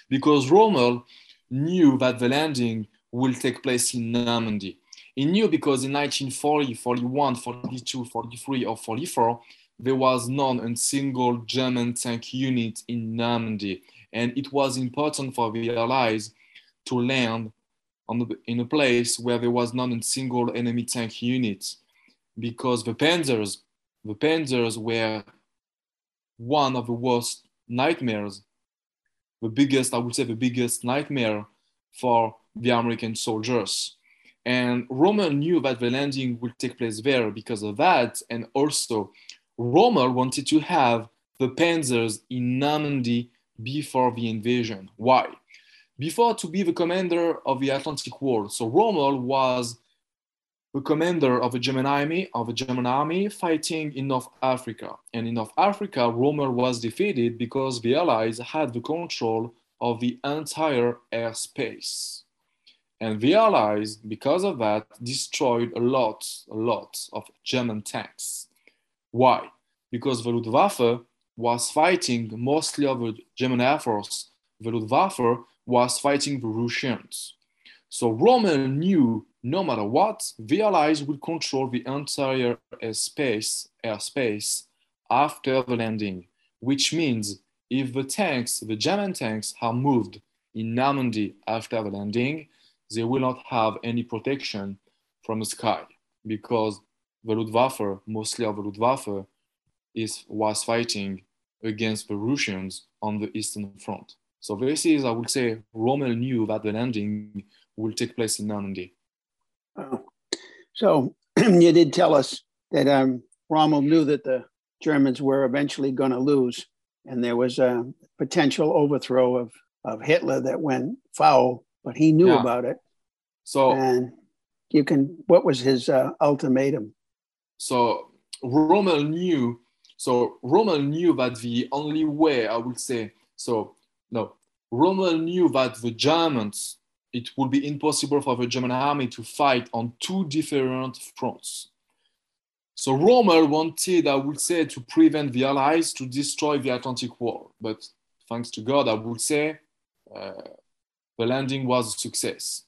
because Rommel knew that the landing will take place in Normandy. He knew because in 1940, 41, 42, 43, or 44, there was not a single German tank unit in Normandy. And it was important for the Allies to land the, in a place where there was not a single enemy tank unit because the Panzers, the Panzers were one of the worst nightmares, the biggest, I would say, the biggest nightmare for the American soldiers. And Rommel knew that the landing would take place there because of that. And also, Rommel wanted to have the Panzers in Normandy before the invasion. Why? Before to be the commander of the Atlantic Wall, so Rommel was the commander of a German army of a German army fighting in North Africa. And in North Africa, Rommel was defeated because the Allies had the control of the entire airspace. And the Allies, because of that, destroyed a lot, a lot of German tanks. Why? Because the Luftwaffe was fighting mostly of the German Air Force. The Luftwaffe was fighting the Russians. So Rommel knew no matter what, the Allies would control the entire uh, airspace, airspace after the landing, which means if the tanks, the German tanks, are moved in Normandy after the landing, they will not have any protection from the sky because the Luftwaffe, mostly of the Luftwaffe, is, was fighting against the Russians on the Eastern Front. So this is, I would say, Rommel knew that the landing will take place in Normandy. Oh. So *clears throat* you did tell us that um, Rommel knew that the Germans were eventually going to lose, and there was a potential overthrow of, of Hitler that went foul, but he knew yeah. about it. So, and you can, what was his uh, ultimatum? So, Rommel knew. So Rommel knew that the only way I would say so no Rommel knew that the Germans it would be impossible for the German army to fight on two different fronts. So Rommel wanted, I would say, to prevent the Allies to destroy the Atlantic Wall. But thanks to God, I would say uh, the landing was a success.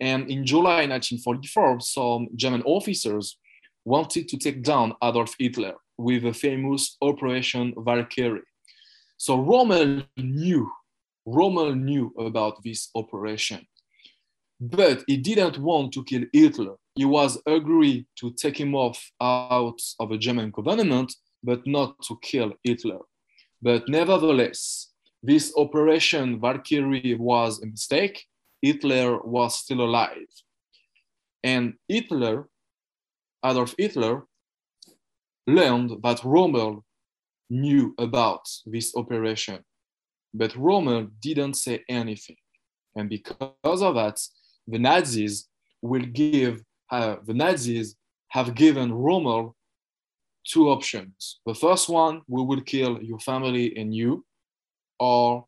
And in July 1944, some German officers wanted to take down Adolf Hitler with the famous Operation Valkyrie. So Rommel knew, Rommel knew about this operation. But he didn't want to kill Hitler. He was agree to take him off out of the German government, but not to kill Hitler. But nevertheless, this operation Valkyrie was a mistake. Hitler was still alive. And Hitler, Adolf Hitler, learned that Rommel knew about this operation. But Rommel didn't say anything. And because of that, the Nazis will give, uh, the Nazis have given Rommel two options. The first one, we will kill your family and you, or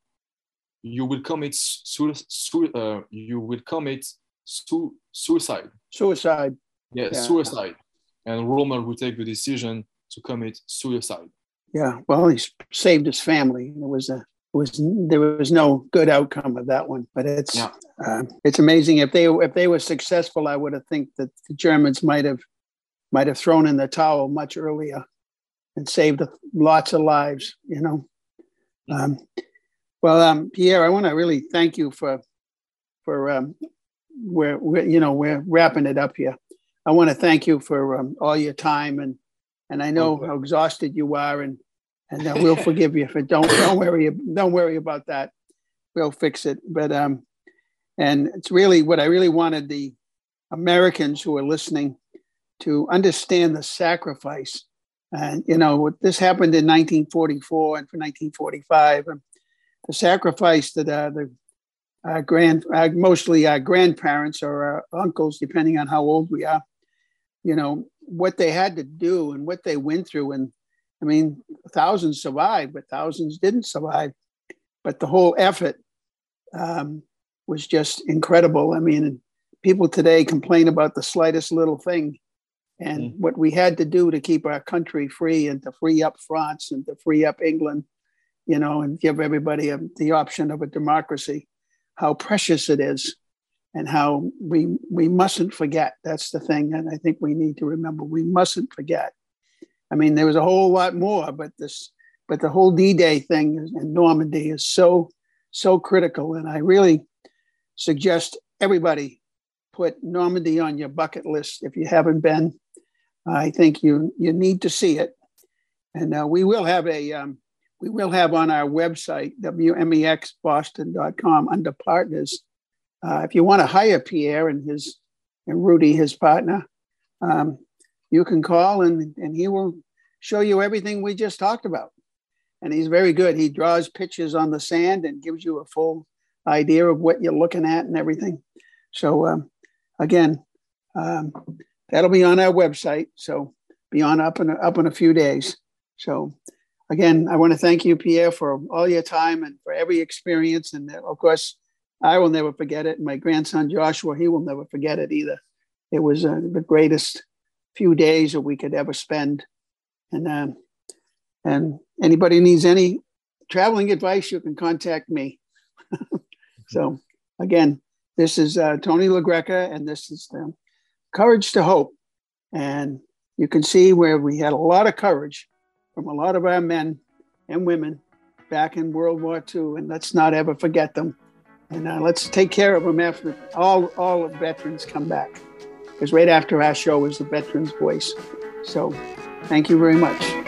you will commit su- su- uh, you will commit su- suicide. Suicide. Yeah, yeah, suicide. And Rommel will take the decision to commit suicide. Yeah, well, he saved his family. It was a was there was no good outcome of that one. But it's yeah. uh, it's amazing if they if they were successful, I would have think that the Germans might have might have thrown in the towel much earlier and saved lots of lives. You know. Um, well, um, Pierre, I want to really thank you for for um, we're, we're you know we're wrapping it up here. I want to thank you for um, all your time and and I know how exhausted you are and and uh, we'll forgive you for don't don't worry don't worry about that. We'll fix it. But um, and it's really what I really wanted the Americans who are listening to understand the sacrifice. And you know, this happened in 1944 and for 1945. And the sacrifice that uh, the our grand, mostly our grandparents or our uncles, depending on how old we are, you know, what they had to do and what they went through and I mean, thousands survived, but thousands didn't survive. But the whole effort um, was just incredible. I mean, people today complain about the slightest little thing. And mm. what we had to do to keep our country free and to free up France and to free up England, you know, and give everybody a, the option of a democracy, how precious it is and how we we mustn't forget. That's the thing. And I think we need to remember we mustn't forget I mean, there was a whole lot more, but this, but the whole D-Day thing in Normandy is so, so critical. And I really suggest everybody put Normandy on your bucket list if you haven't been. I think you you need to see it, and uh, we will have a um, we will have on our website wmexboston.com under partners. Uh, if you want to hire Pierre and his and Rudy, his partner, um, you can call and, and he will show you everything we just talked about. And he's very good. He draws pictures on the sand and gives you a full idea of what you're looking at and everything. So, um, again, um, that'll be on our website. So, be on up in a, up in a few days. So, again, I want to thank you, Pierre, for all your time and for every experience. And of course, I will never forget it. My grandson Joshua, he will never forget it either. It was uh, the greatest few days that we could ever spend. And um, and anybody needs any traveling advice, you can contact me. *laughs* so again, this is uh, Tony LaGreca, and this is the Courage to Hope. And you can see where we had a lot of courage from a lot of our men and women back in World War II, and let's not ever forget them. And uh, let's take care of them after all all veterans come back, because right after our show is the Veterans Voice. So, thank you very much.